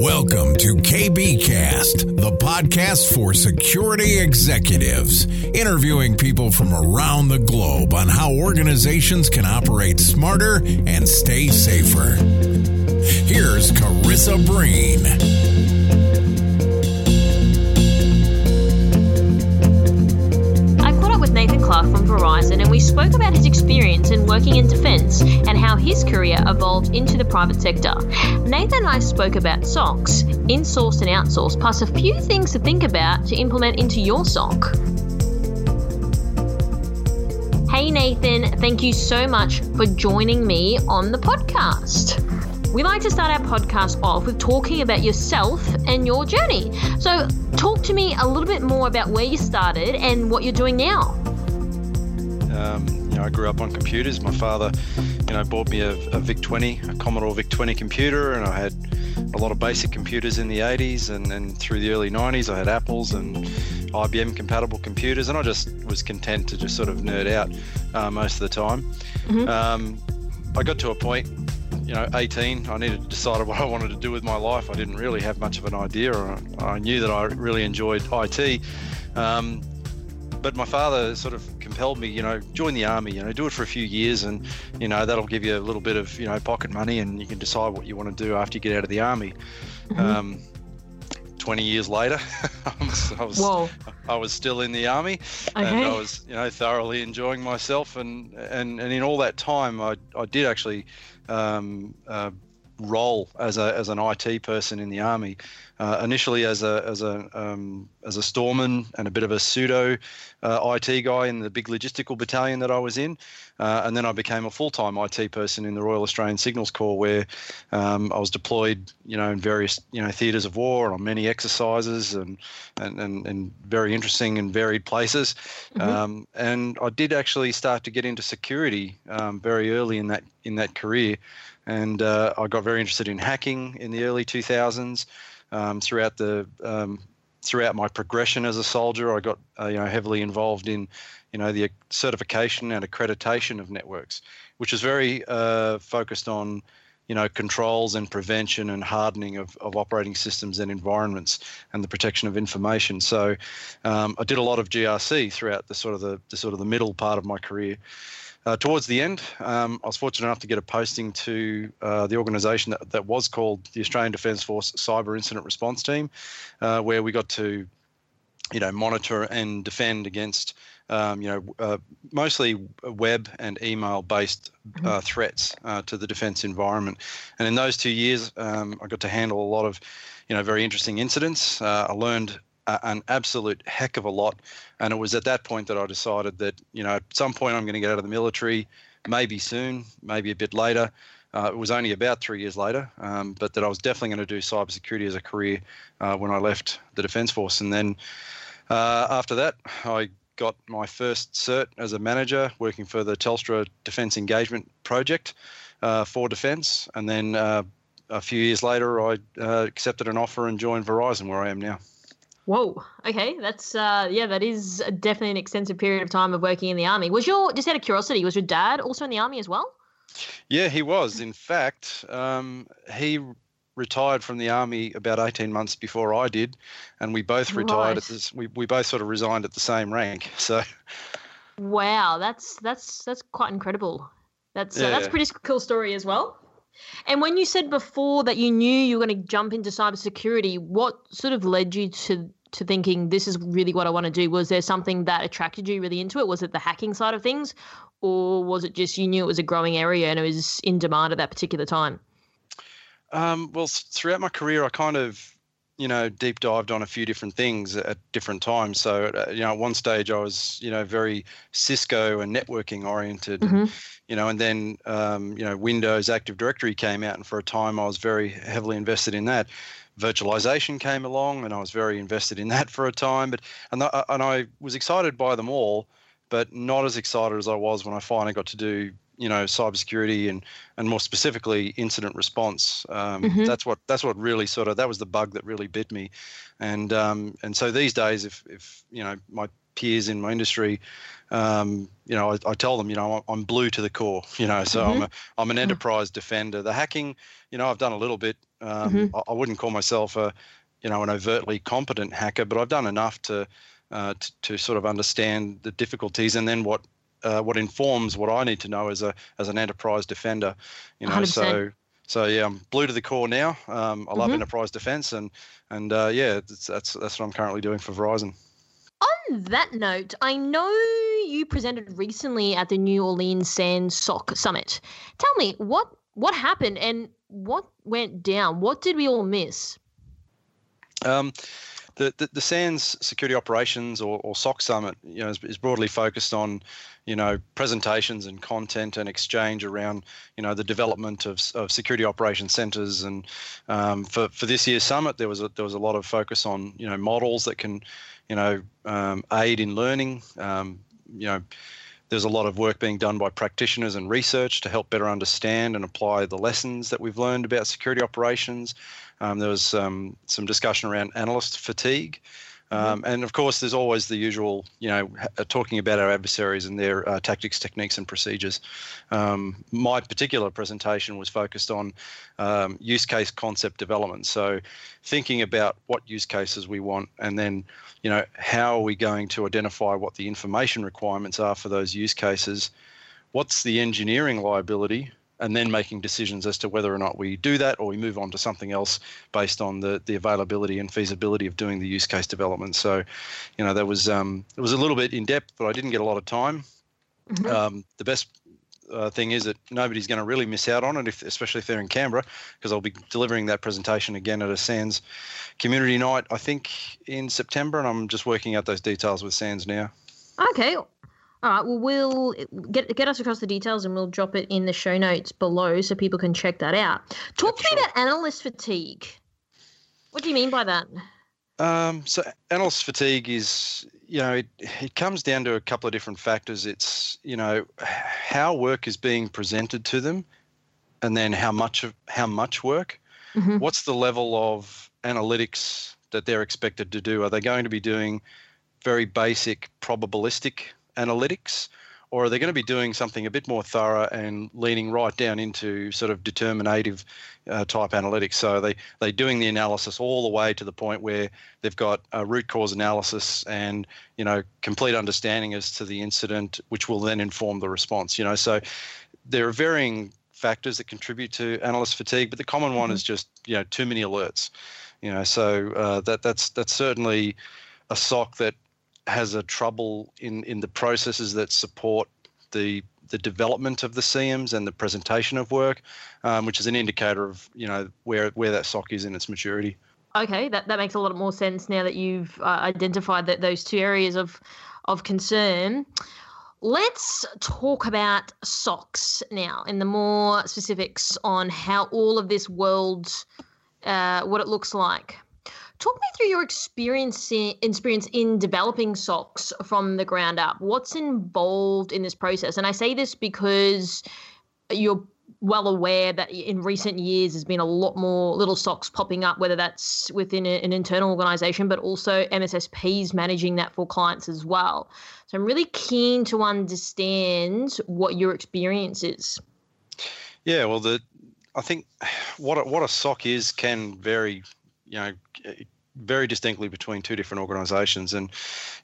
Welcome to KBKast, the podcast for security executives, interviewing people from around the globe on how organizations can operate smarter and stay safer. Here's Karissa Breen. Clark from Verizon, and we spoke about his experience in working in defence and how his career evolved into the private sector. Nathan and I spoke about SOCs, insourced and outsourced, plus a few things to think about to implement into your SOC. Hey Nathan, thank you so much for joining me on the podcast. We like to start our podcast off with talking about yourself and your journey. So, talk to me a little bit more about where you started and what you're doing now. Um, you know, I grew up on computers. My father, you know, bought me a, a VIC 20, a Commodore VIC 20 computer, and I had a lot of basic computers in the 80s and, and through the early 90s. I had Apples and IBM compatible computers, and I just was content to just sort of nerd out uh, most of the time. Mm-hmm. Um, I got to a point, you know, 18, I needed to decide what I wanted to do with my life. I didn't really have much of an idea. I, I knew that I really enjoyed IT. Um, but my father sort of compelled me, you know, join the army, you know, do it for a few years and, you know, that'll give you a little bit of, you know, pocket money and you can decide what you want to do after you get out of the army. Mm-hmm. Um, 20 years later, I, was, I, was, I, was, still in the army okay. and I was, you know, thoroughly enjoying myself. And, and, and in all that time, I, I did actually um, uh, role as a as an IT person in the army. Uh, initially as a as a um, as a storeman and a bit of a pseudo uh, IT guy in the big logistical battalion that I was in, uh, and then I became a full time IT person in the Royal Australian Signals Corps, where um, I was deployed, you know, in various you know theatres of war and on many exercises and and, and, and very interesting and varied places. Mm-hmm. Um, and I did actually start to get into security um, very early in that in that career and uh, I got very interested in hacking in the early 2000s. Um, throughout the um, throughout my progression as a soldier, I got uh, you know heavily involved in you know the certification and accreditation of networks, which is very uh, focused on you know controls and prevention and hardening of, of operating systems and environments and the protection of information. So um, I did a lot of GRC throughout the sort of the, the sort of the middle part of my career. Uh, towards the end, um, I was fortunate enough to get a posting to uh, the organisation that, that was called the Australian Defence Force Cyber Incident Response Team, uh, where we got to, you know, monitor and defend against, um, you know, uh, mostly web and email-based uh, mm-hmm. threats uh, to the defence environment. And in those two years, um, I got to handle a lot of, you know, very interesting incidents. I learned an absolute heck of a lot. And it was at that point that I decided that, you know, at some point I'm going to get out of the military, maybe soon, maybe a bit later. Uh, it was only about three years later, um, but that I was definitely going to do cybersecurity as a career uh, when I left the Defence Force. And then uh, after that, I got my first cert as a manager working for the Telstra Defence Engagement Project uh, for Defence. And then uh, a few years later, I uh, accepted an offer and joined Verizon, where I am now. Whoa. Okay, that's uh, yeah, that is definitely an extensive period of time of working in the army. Was your just out of curiosity, was your dad also in the army as well? Yeah, he was. In fact, um, he retired from the army about 18 months before I did, and we both retired right. at this. We, we both sort of resigned at the same rank. So. Wow, that's that's that's quite incredible. That's yeah. uh, that's a pretty cool story as well. And when you said before that you knew you were going to jump into cybersecurity, what sort of led you to to thinking this is really what I want to do? Was there something that attracted you really into it? Was it the hacking side of things, or was it just you knew it was a growing area and it was in demand at that particular time? Um, well, throughout my career, I kind of you know deep dived on a few different things at different times so uh, you know at one stage i was you know very cisco and networking oriented mm-hmm. you know and then um, you know windows active directory came out and for a time i was very heavily invested in that virtualization came along and I was very invested in that for a time. But and I, and I was excited by them all, but not as excited as I was when I finally got to do you know cybersecurity and and more specifically incident response. Um, mm-hmm. That's what that's what really sort of that was the bug that really bit me, and um, and so these days if if you know my peers in my industry, um, you know, I, I, tell them, you know, I'm blue to the core, you know, so mm-hmm. I'm a, I'm an mm-hmm. enterprise defender. The hacking, you know, I've done a little bit. Um, mm-hmm. I, I, wouldn't call myself a, you know, an overtly competent hacker, but I've done enough to, uh, to, to sort of understand the difficulties and then what uh, what informs what I need to know as a as an enterprise defender. You know, 100%. so so yeah, I'm blue to the core now. Um, I love mm-hmm. enterprise defense, and and uh, yeah, that's that's that's what I'm currently doing for Verizon. That note, I know you presented recently at the New Orleans SANS SOC Summit. Tell me what what happened and what went down. What did we all miss? Um, the, the, the SANS Security Operations or, or SOC Summit, you know, is, is, broadly focused on, you know, presentations and content and exchange around, you know, the development of, of security operations centers. And um, for, for this year's summit, there was a, there was a lot of focus on, you know, models that can, you know, um, aid in learning. Um, you know, there's a lot of work being done by practitioners and research to help better understand and apply the lessons that we've learned about security operations. Um, there was um, some discussion around analyst fatigue. Mm-hmm. Um, and of course, there's always the usual, you know, uh, talking about our adversaries and their uh, tactics, techniques, and procedures. Um, my particular presentation was focused on um, use case concept development. So, thinking about what use cases we want, and then, you know, how are we going to identify what the information requirements are for those use cases? What's the engineering liability and then making decisions as to whether or not we do that or we move on to something else based on the, the availability and feasibility of doing the use case development. So, you know, that was um, it was a little bit in depth, but I didn't get a lot of time. Mm-hmm. Um, the best uh, thing is that nobody's going to really miss out on it, if, especially if they're in Canberra, because I'll be delivering that presentation again at a SANS community night, I think, in September, and I'm just working out those details with SANS now. Okay, all right. Well, we'll get get us across the details, and we'll drop it in the show notes below so people can check that out. Talk to sure. me about analyst fatigue. What do you mean by that? Um, so analyst fatigue is, you know, it, it comes down to a couple of different factors. It's, you know, how work is being presented to them, and then how much of how much work. Mm-hmm. What's the level of analytics that they're expected to do? Are they going to be doing very basic probabilistic analytics, or are they going to be doing something a bit more thorough and leaning right down into sort of determinative uh, type analytics? So they they doing the analysis all the way to the point where they've got a root cause analysis and you know complete understanding as to the incident, which will then inform the response. You know, so there are varying factors that contribute to analyst fatigue, but the common one mm-hmm. is just you know too many alerts. You know, so uh, that that's that's certainly a SOC that has a trouble in in the processes that support the the development of the SIEMs and the presentation of work, um, which is an indicator of you know where where that SOC is in its maturity. Okay, that, that makes a lot more sense now that you've uh, identified that those two areas of of concern. Let's talk about SOCs now, and the more specifics on how all of this world, uh, what it looks like. Talk me through your experience in, experience in developing SOCs from the ground up. What's involved in this process? And I say this because you're well aware that in recent years there's been a lot more little SOCs popping up, whether that's within a, an internal organization, but also MSSPs managing that for clients as well. So I'm really keen to understand what your experience is. Yeah, well, the I think what a, what a SOC is can vary you know very distinctly between two different organisations, and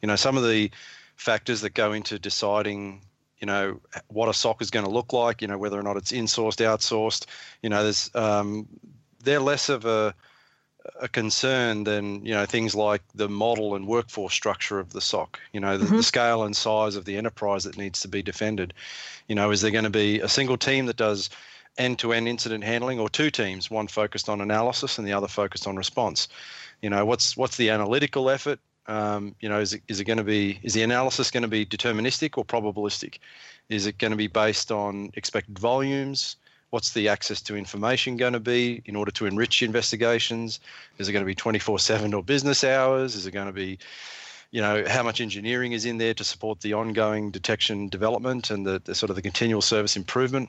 you know some of the factors that go into deciding you know what a SOC is going to look like, you know whether or not it's insourced, outsourced, you know there's um, they're less of a a concern than you know things like the model and workforce structure of the SOC. You know the, mm-hmm. the, scale and size of the enterprise that needs to be defended. You know, is there going to be a single team that does end-to-end incident handling, or two teams, one focused on analysis and the other focused on response. You know, what's what's the analytical effort? Um, you know, is it, is it going to be is the analysis going to be deterministic or probabilistic? Is it going to be based on expected volumes? What's the access to information going to be in order to enrich investigations? Is it going to be 24/7 or business hours? Is it going to be you know how much engineering is in there to support the ongoing detection development and the, the sort of the continual service improvement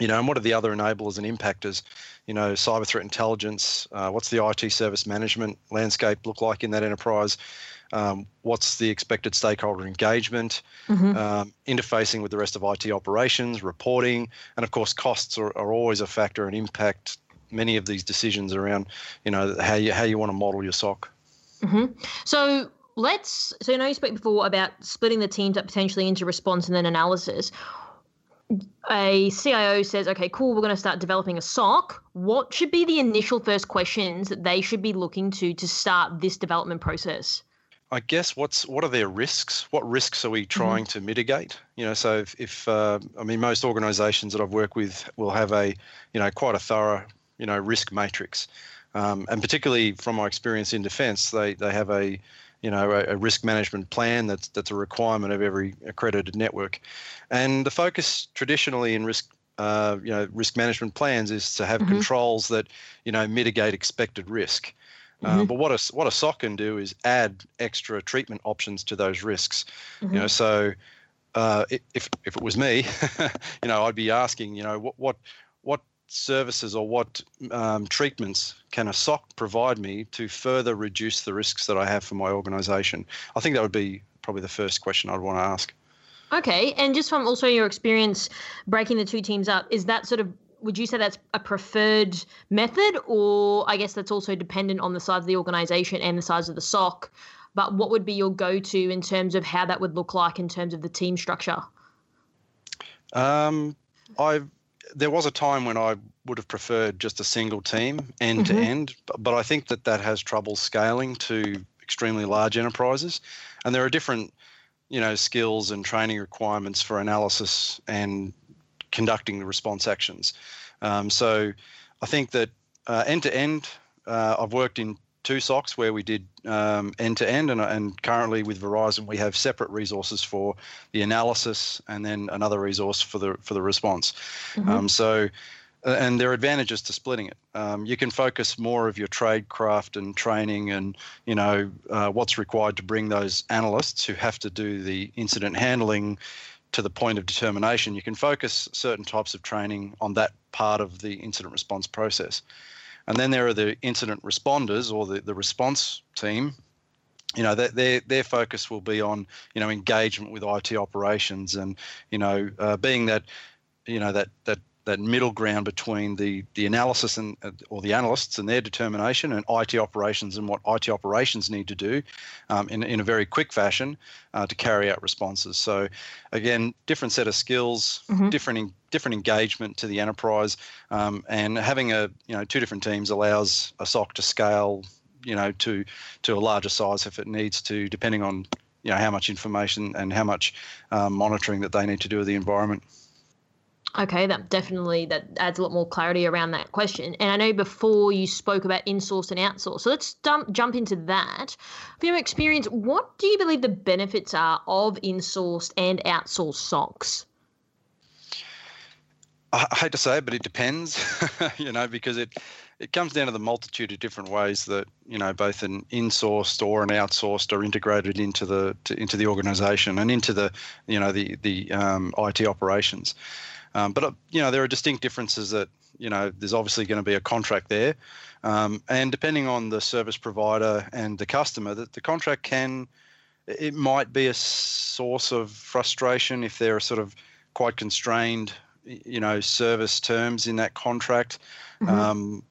you know, and what are the other enablers and impactors? You know, cyber threat intelligence. Uh, what's the IT service management landscape look like in that enterprise? um, what's the expected stakeholder engagement, mm-hmm. um, interfacing with the rest of IT operations, reporting, and of course costs are, are always a factor and impact many of these decisions around, you know, how you how you want to model your SOC. Mm-hmm. So let's. So I know you spoke before about splitting the teams up potentially into response and then analysis. A CIO says, "Okay, cool. We're going to start developing a SOC. What should be the initial first questions that they should be looking to to start this development process?" I guess what's what are their risks? What risks are we mm-hmm. trying mm-hmm. to mitigate? You know, so if, if uh, I mean most organisations that I've worked with will have a you know quite a thorough you know risk matrix, um, and particularly from my experience in defence, they they have a you know a, a, risk management plan that's that's a requirement of every accredited network, and the focus traditionally in risk. Uh, you know, risk management plans is to have mm-hmm. controls that you know mitigate expected risk. Uh, mm-hmm. but what a what a SOC can do is add extra treatment options to those risks. Mm-hmm. You know, so uh, if if it was me, you know, I'd be asking, you know, what what services or what um, treatments can a SOC provide me to further reduce the risks that I have for my organisation? I think that would be probably the first question I'd want to ask. Okay, and just from also your experience breaking the two teams up, is that sort of would you say that's a preferred method, or I guess that's also dependent on the size of the organization and the size of the SOC? But what would be your go to in terms of how that would look like in terms of the team structure? Um, I there was a time when I would have preferred just a single team end to mm-hmm. end, but I think that that has trouble scaling to extremely large enterprises, and there are different you know skills and training requirements for analysis and conducting the response actions. Um, so I think that end to end, I've worked in two SOCs where we did end to end, and currently with Verizon we have separate resources for the analysis and then another resource for the for the response. Mm-hmm. Um, so. And there are advantages to splitting it. Um, you can focus more of your trade craft and training, and you know uh, what's required to bring those analysts who have to do the incident handling to the point of determination, you can focus certain types of training on that part of the incident response process. And then there are the incident responders or the, the response team. You know, their their focus will be on you know engagement with IT operations and you know uh, being that you know that that that middle ground between the the analysis and uh, or the analysts and their determination and IT operations and what IT operations need to do um, in in a very quick fashion uh, to carry out responses. So again, different set of skills, mm-hmm. different different engagement to the enterprise, um, and having a you know two different teams allows a SOC to scale you know to to a larger size if it needs to, depending on you know how much information and how much um, monitoring that they need to do of the environment. Okay, that definitely that adds a lot more clarity around that question. And I know before you spoke about insource and outsource, so let's dump, jump into that. From your experience, what do you believe the benefits are of insourced and outsourced SOCs? I hate to say it, but it depends, you know, because it it comes down to the multitude of different ways that you know both an insourced or an outsourced are integrated into the to, into the organisation and into the you know the the um, IT operations. Um, but uh, you know there are distinct differences that you know there's obviously going to be a contract there, um, and depending on the service provider and the customer, that the contract can it might be a source of frustration if there are sort of quite constrained you know service terms in that contract. Mm-hmm. Um,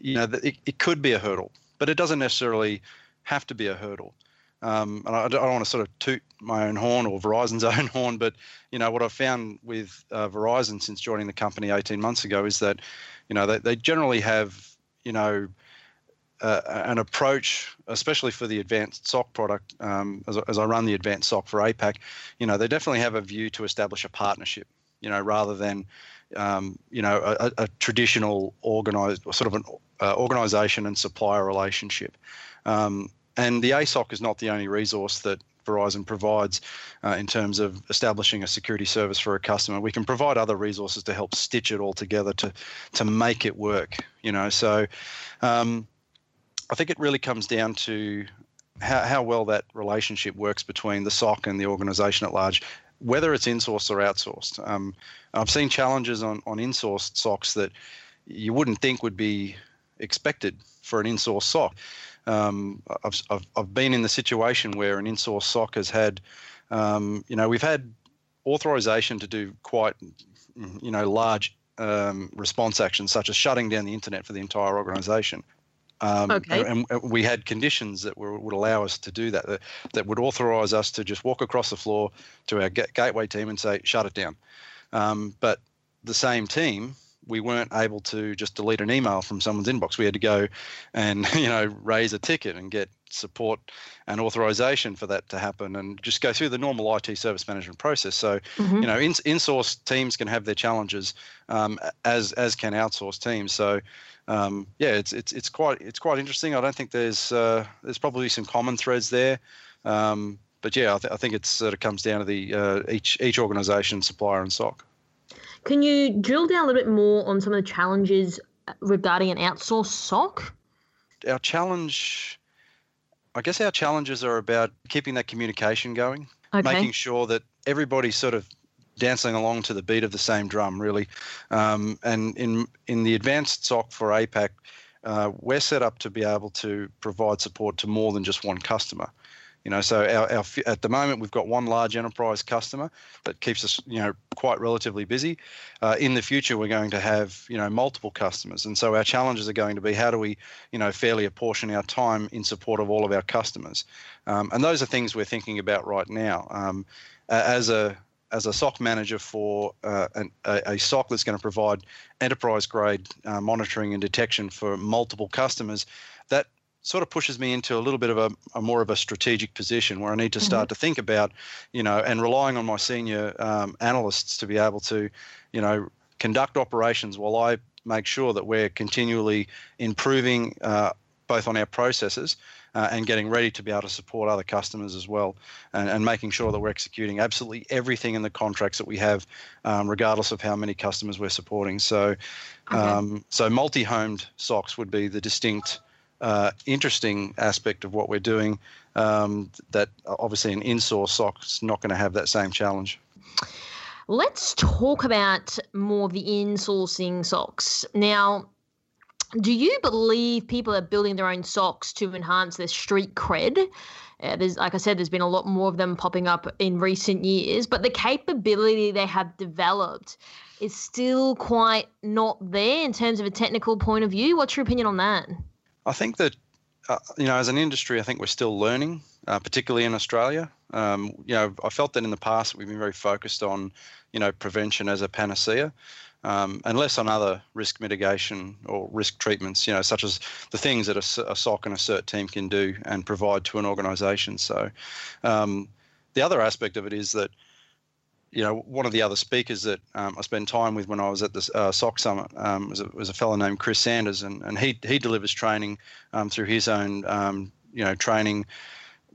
you know it, it could be a hurdle, but it doesn't necessarily have to be a hurdle. Um, and I, I, don't want to sort of toot my own horn or Verizon's own horn, but you know what I've found with uh, Verizon since joining the company 18 months ago is that you know they, they generally have you know uh, an approach, especially for the advanced SOC product. Um, as, as I run the advanced SOC for APAC, you know they definitely have a view to establish a partnership. You know rather than um, you know a, a, traditional organized sort of an uh, organization and supplier relationship. Um, and the ASOC is not the only resource that Verizon provides uh, in terms of establishing a security service for a customer. We can provide other resources to help stitch it all together to to make it work. You know, so um, I think it really comes down to how, how well that relationship works between the SOC and the organization at large, whether it's insourced or outsourced. Um, I've seen challenges on on insourced SOCs that you wouldn't think would be expected for an in-source SOC. Um, I've, I've, I've been in the situation where an in-source SOC has had, um, you know, we've had authorization to do quite, you know, large um, response actions such as shutting down the internet for the entire organization. Um, okay. and, and, we had conditions that were, would allow us to do that, that, that would authorize us to just walk across the floor to our gateway team and say, shut it down. Um, but the same team we weren't able to just delete an email from someone's inbox. We had to go and you know raise a ticket and get support and authorization for that to happen, and just go through the normal IT service management process. So mm-hmm. you know, in, in-source teams can have their challenges um, as as can outsource teams. So um, yeah, it's it's it's quite it's quite interesting. I don't think there's uh, there's probably some common threads there. Um, but yeah, I, th- I think it sort of comes down to the uh, each each organization, supplier, and SOC. Can you drill down a little bit more on some of the challenges regarding an outsourced SOC? Our challenge, I guess, our challenges are about keeping that communication going, okay. making sure that everybody's sort of dancing along to the beat of the same drum, really. Um, and in in the advanced SOC for APAC, uh, we're set up to be able to provide support to more than just one customer. You know, so our, our, at the moment we've got one large enterprise customer that keeps us, you know, quite relatively busy. Uh, in the future, we're going to have, you know, multiple customers, and so our challenges are going to be how do we, you know, fairly apportion our time in support of all of our customers, um, and those are things we're thinking about right now. Um, as a as a SOC manager for uh, an, a, a, SOC that's going to provide enterprise grade uh, monitoring and detection for multiple customers, sort of pushes me into a little bit of a, a, more of a strategic position where I need to start mm-hmm. to think about, you know, and relying on my senior um, analysts to be able to, you know, conduct operations while I make sure that we're continually improving uh, both on our processes uh, and getting ready to be able to support other customers as well, and, and, making sure that we're executing absolutely everything in the contracts that we have, um, regardless of how many customers we're supporting. So, okay. um, so multi-homed SOCs would be the distinct uh, interesting aspect of what we're doing um, that obviously an in-source SOC is not going to have that same challenge. Let's talk about more of the in-sourcing Now, do you believe people are building their own SOCs to enhance their street cred? Uh, there's, like I said, there's been a lot more of them popping up in recent years, but the capability they have developed is still quite not there in terms of a technical point of view. What's your opinion on that? I think that uh, you know, as an industry, I think we're still learning, uh, particularly in Australia. Um, you know, I felt that in the past we've been very focused on, you know, prevention as a panacea, um, and less on other risk mitigation or risk treatments. You know, such as the things that a, a SOC and a CERT team can do and provide to an organisation. So, um, the other aspect of it is that you know, one of the other speakers that um, I spent time with when I was at the uh, SOC Summit um, was, a, was a fellow named Chris Sanders, and, and he he delivers training um, through his own um, you know training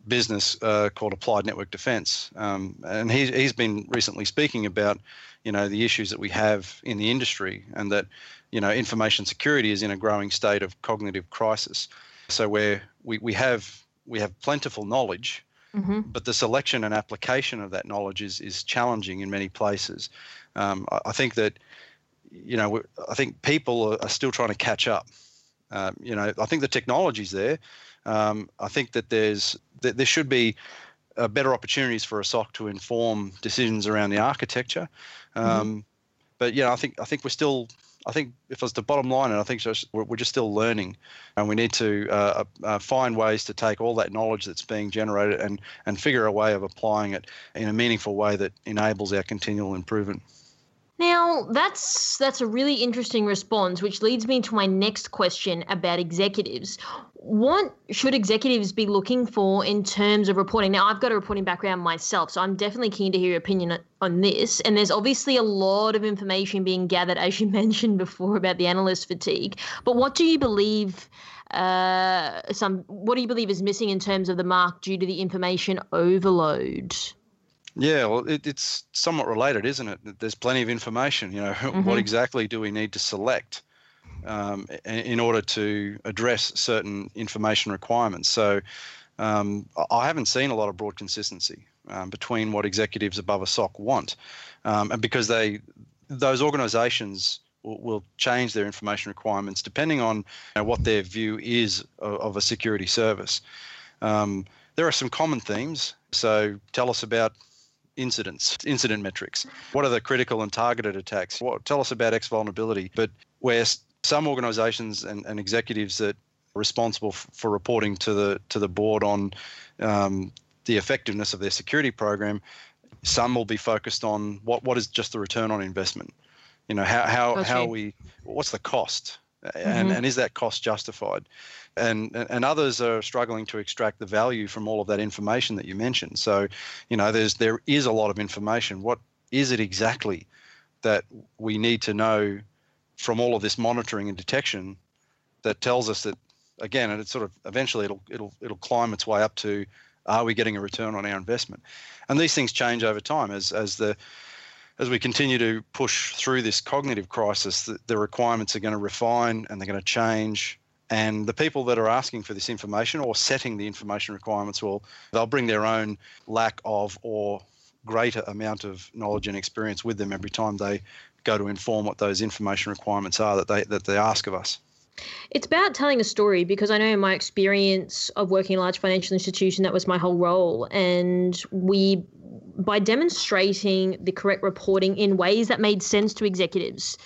business uh, called Applied Network Defense, um, and he he's been recently speaking about you know the issues that we have in the industry, and that you know information security is in a growing state of cognitive crisis. So where we, we have we have plentiful knowledge Mm-hmm. But the selection and application of that knowledge is is challenging in many places. Um, I, I, think that you know I think people are, still trying to catch up. Um, you know I think the technology's there. Um, I think that there's that there should be uh, better opportunities for a SOC to inform decisions around the architecture. Mm-hmm. Um, but yeah, I think I think we're still I think if it's the bottom line, and I think we're, just still learning, and we need to uh, uh, find ways to take all that knowledge that's being generated and and figure a way of applying it in a meaningful way that enables our continual improvement. Now, that's that's a really interesting response, which leads me to my next question about executives. What should executives be looking for in terms of reporting? Now, I've got a reporting background myself, so I'm definitely keen to hear your opinion on this. And there's obviously a lot of information being gathered, as you mentioned before, about the analyst fatigue. But what do you believe? Uh, some what do you believe is missing in terms of the mark due to the information overload? Yeah, well, it, it's somewhat related, isn't it? There's plenty of information. You know, mm-hmm. what exactly do we need to select um, in order to address certain information requirements? So, um, I haven't seen a lot of broad consistency um, between what executives above a SOC want, um, and because they those organisations will, will change their information requirements depending on you know, what their view is of, of a security service. Um, there are some common themes. So tell us about incidents, incident metrics. What are the critical and targeted attacks? What, tell us about X vulnerability. But where some organisations and, and executives that are responsible f- for reporting to the to the board on um, the effectiveness of their security program, some will be focused on what what is just the return on investment. You know how how how we what's the cost and mm-hmm. and is that cost justified? And and others are struggling to extract the value from all of that information that you mentioned. So, you know, there's there is a lot of information. What is it exactly that we need to know from all of this monitoring and detection that tells us that again, and it's sort of eventually it'll it'll it'll climb its way up to are we getting a return on our investment? And these things change over time as as the as we continue to push through this cognitive crisis, the, the requirements are going to refine and they're going to change. And the people that are asking for this information or setting the information requirements will they'll bring their own lack of or greater amount of knowledge and experience with them every time they go to inform what those information requirements are that they that they ask of us. It's about telling a story because I know in my experience of working in a large financial institution, that was my whole role. And we, by demonstrating the correct reporting in ways that made sense to executives,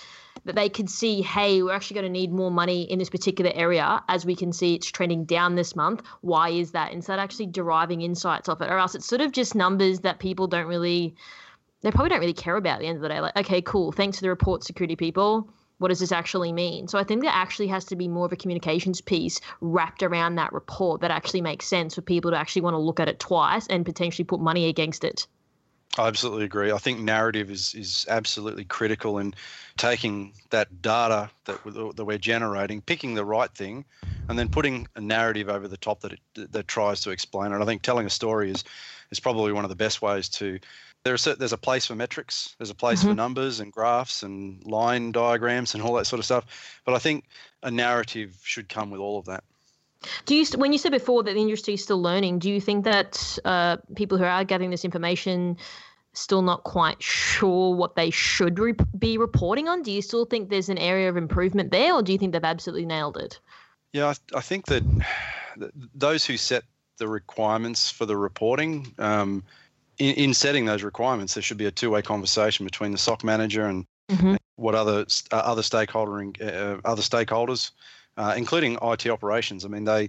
that they could see, hey, we're actually going to need more money in this particular area, as we can see it's trending down this month. Why is that? Instead, actually deriving insights off it, or else it's sort of just numbers that people don't really, they probably don't really care about at the end of the day. Like, okay, cool, thanks for the report, security people what does this actually mean? So I think there actually has to be more of a communications piece wrapped around that report that actually makes sense for people to actually want to look at it twice and potentially put money against it. I absolutely agree. I think narrative is is absolutely critical in taking that data that that we're generating, picking the right thing, and then putting a narrative over the top that it, that tries to explain it. I think telling a story is is probably one of the best ways to there's a, there's a place for metrics, there's a place mm-hmm. for numbers and graphs and line diagrams and all that sort of stuff. But I think a narrative should come with all of that. Do you, when you said before that the industry is still learning, do you think that uh, people who are gathering this information still not quite sure what they should re- be reporting on? Do you still think there's an area of improvement there, or do you think they've absolutely nailed it? Yeah, I, I think that those who set the requirements for the reporting um, in, in setting those requirements, there should be a two-way conversation between the SOC manager and, mm-hmm. what other uh, other stakeholder uh, other stakeholders, uh, including IT operations. I mean, they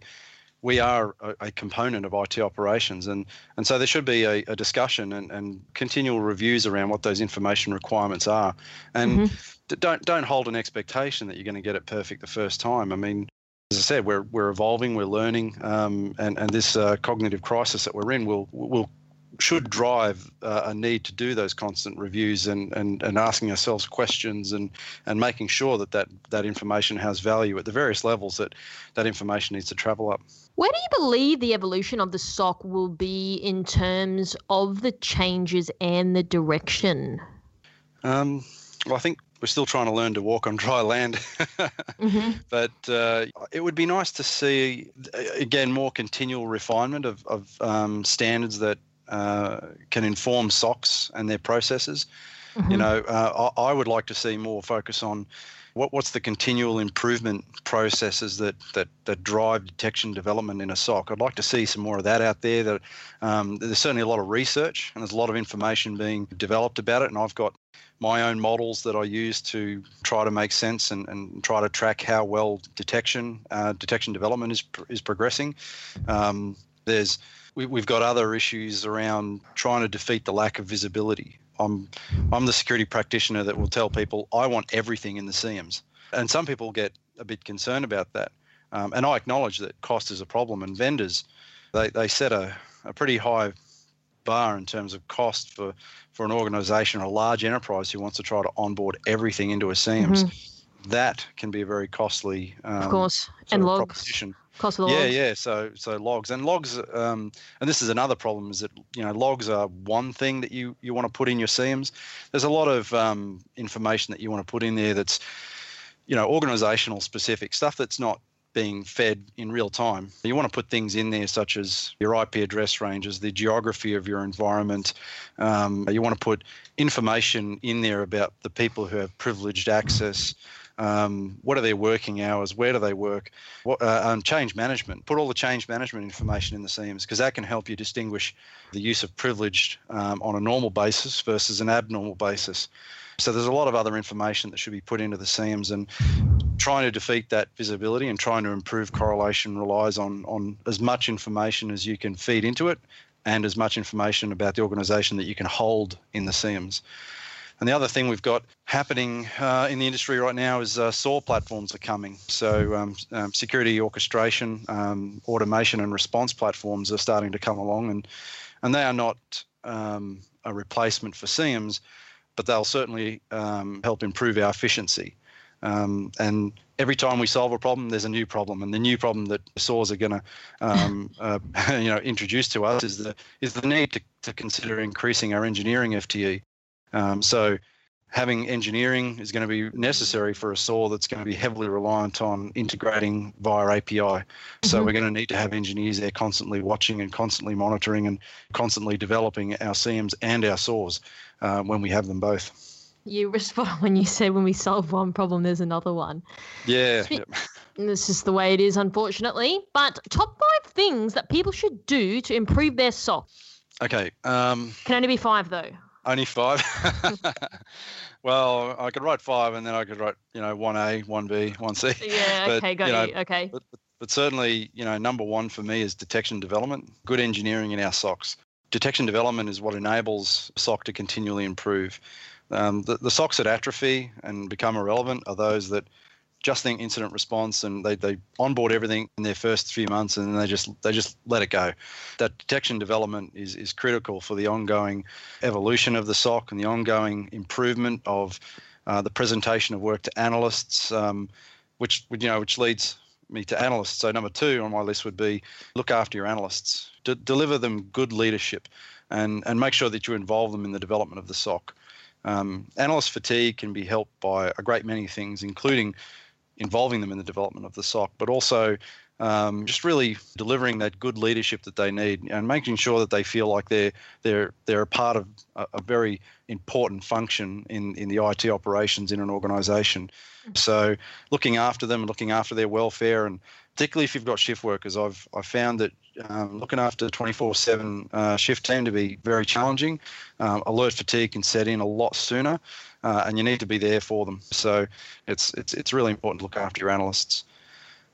we are a, a, component of IT operations, and and so there should be a, a, discussion and, and continual reviews around what those information requirements are, and mm-hmm. don't don't hold an expectation that you're going to get it perfect the first time. I mean, as I said, we're we're evolving, we're learning, um, and and this uh, cognitive crisis that we're in will will should drive uh, a need to do those constant reviews and, and, and asking ourselves questions and, and making sure that, that that information has value at the various levels that that information needs to travel up. Where do you believe the evolution of the SOC will be in terms of the changes and the direction? Um, well, I think we're still trying to learn to walk on dry land. mm-hmm. But uh, it would be nice to see, again, more continual refinement of, of um, standards that uh, can inform SOCs and their processes. Mm-hmm. You know, uh, I, I, would like to see more focus on what, what's the continual improvement processes that, that, that drive detection development in a SOC. I'd like to see some more of that out there. That um, there's certainly a lot of research and there's a lot of information being developed about it, and I've got my own models that I use to try to make sense and, and try to track how well detection uh, detection development is is progressing. Um, there's we, have got other issues around trying to defeat the lack of visibility. I'm, I'm the security practitioner that will tell people I want everything in the SIEMs. And some people get a bit concerned about that. Um, and I acknowledge that cost is a problem, and vendors, they, they set a, a pretty high bar in terms of cost for, for an organization or a large enterprise who wants to try to onboard everything into a SIEMs. Mm-hmm. That can be a very costly um, of course and logs proposition. Cost of yeah, logs. yeah. So so logs and logs, um, and this is another problem is that you know logs are one thing that you you want to put in your SIEMs. There's a lot of um, information that you want to put in there that's you know organizational specific stuff that's not being fed in real time. You want to put things in there such as your IP address ranges, the geography of your environment. Um, you want to put information in there about the people who have privileged access. Um, what are their working hours? Where do they work? What, uh, um, change management. Put all the change management information in the SIEMs because that can help you distinguish the use of privileged um, on a normal basis versus an abnormal basis. So there's a lot of other information that should be put into the SIEMs, and trying to defeat that visibility and trying to improve correlation relies on on as much information as you can feed into it, and as much information about the organisation that you can hold in the SIEMs. And the other thing we've got happening uh, in the industry right now is uh, SOAR platforms are coming. So um, um, security orchestration, um, automation, and response platforms are starting to come along, and and they are not um, a replacement for SIEMs, but they'll certainly um, help improve our efficiency. Um, and every time we solve a problem, there's a new problem, and the new problem that SOARs are going to, um, uh, you know, introduce to us is the is the need to, to consider increasing our engineering FTE. Um, so having engineering is going to be necessary for a SOAR that's going to be heavily reliant on integrating via API. So mm-hmm. we're going to need to have engineers there constantly watching and constantly monitoring and constantly developing our SIEMs and our SOARs uh, when we have them both. You respond when you say when we solve one problem, there's another one. Yeah. This is the way it is, unfortunately. But top five things that people should do to improve their saw. Okay. Um, Can only be five though. Only five. well, I could write five, and then I could write, you know, one A, one B, one C. Yeah. but, okay. Got you. Know, you. Okay. But, but certainly, you know, number one for me is detection development. Good engineering in our SOCs. Detection development is what enables SOC to continually improve. Um, the, the SOCs that atrophy and become irrelevant are those that just think incident response and they, they onboard everything in their first few months and then they just they just let it go. That detection development is is critical for the ongoing evolution of the SOC and the ongoing improvement of uh, the presentation of work to analysts, um, which you know which leads me to analysts. So number two on my list would be look after your analysts, D- deliver them good leadership, and and make sure that you involve them in the development of the SOC. Um, analyst fatigue can be helped by a great many things, including involving them in the development of the SOC, but also um, just really delivering that good leadership that they need and making sure that they feel like they're they're they're a part of a, a very important function in in the IT operations in an organization. So looking after them, looking after their welfare, and particularly if you've got shift workers, I've I've found that um, looking after 24/7 uh, shift team to be very challenging. Um, alert fatigue can set in a lot sooner uh, and you need to be there for them. So it's it's it's really important to look after your analysts.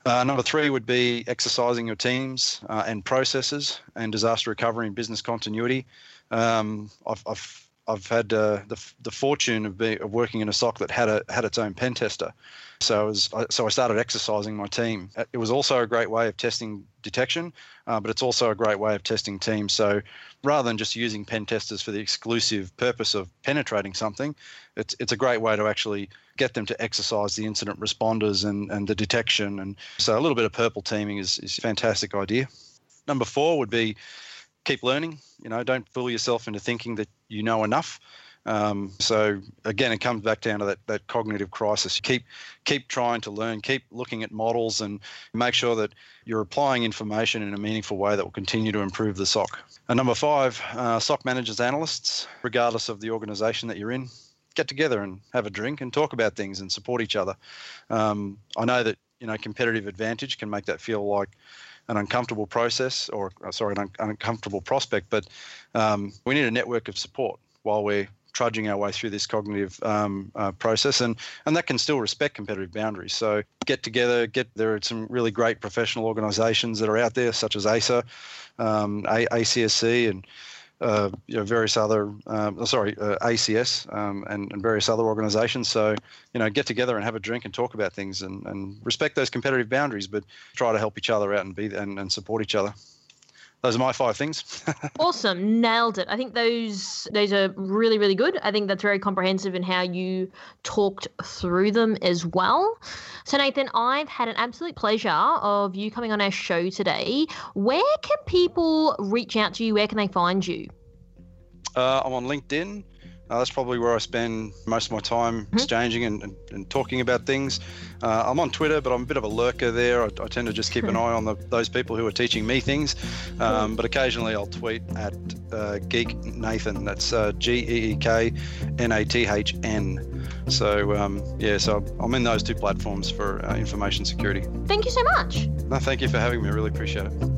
Uh, number three would be exercising your teams uh, and processes and disaster recovery and business continuity. Um, I've, I've I've had uh, the, the fortune of, be, of working in a SOC that had a had its own pen tester, so I was so I started exercising my team. It was also a great way of testing detection, uh, but it's also a great way of testing teams. So rather than just using pen testers for the exclusive purpose of penetrating something, it's it's a great way to actually get them to exercise the incident responders and, and the detection. And so a little bit of purple teaming is is a fantastic idea. Number four would be keep learning. You know, don't fool yourself into thinking that you know enough. Um, so again, it comes back down to that, that cognitive crisis. Keep keep trying to learn, keep looking at models, and make sure that you're applying information in a meaningful way that will continue to improve the SOC. And number five, uh, SOC managers, analysts, regardless of the organisation that you're in, get together and have a drink and talk about things and support each other. Um, I know that you know competitive advantage can make that feel like an uncomfortable process or uh, sorry an un- uncomfortable prospect but um, we need a network of support while we're trudging our way through this cognitive um, uh, process and and that can still respect competitive boundaries. So get together get there are some really great professional organizations that are out there such as ASA um, a- ACSC and uh, you know, various other, um, sorry, uh, ACS um, and, and, various other organisations. So, you know, get together and have a drink and talk about things and, and respect those competitive boundaries, but try to help each other out and be and, and support each other those are my five things. awesome, nailed it. I think those those are really really good. I think that's very comprehensive in how you talked through them as well. So Nathan, I've had an absolute pleasure of you coming on our show today. Where can people reach out to you? Where can they find you? Uh, I'm on LinkedIn. Uh, that's probably where I spend most of my time mm-hmm. exchanging and, and, and, talking about things. Uh, I'm on Twitter, but I'm a bit of a lurker there. I, I tend to just keep an eye on the, those people who are teaching me things. Um, but occasionally I'll tweet at uh, Geek Nathan. That's uh, G E E K N A T H N. So um, yeah, so I'm in those two platforms for uh, information security. Thank you so much. No, thank you for having me. I really appreciate it.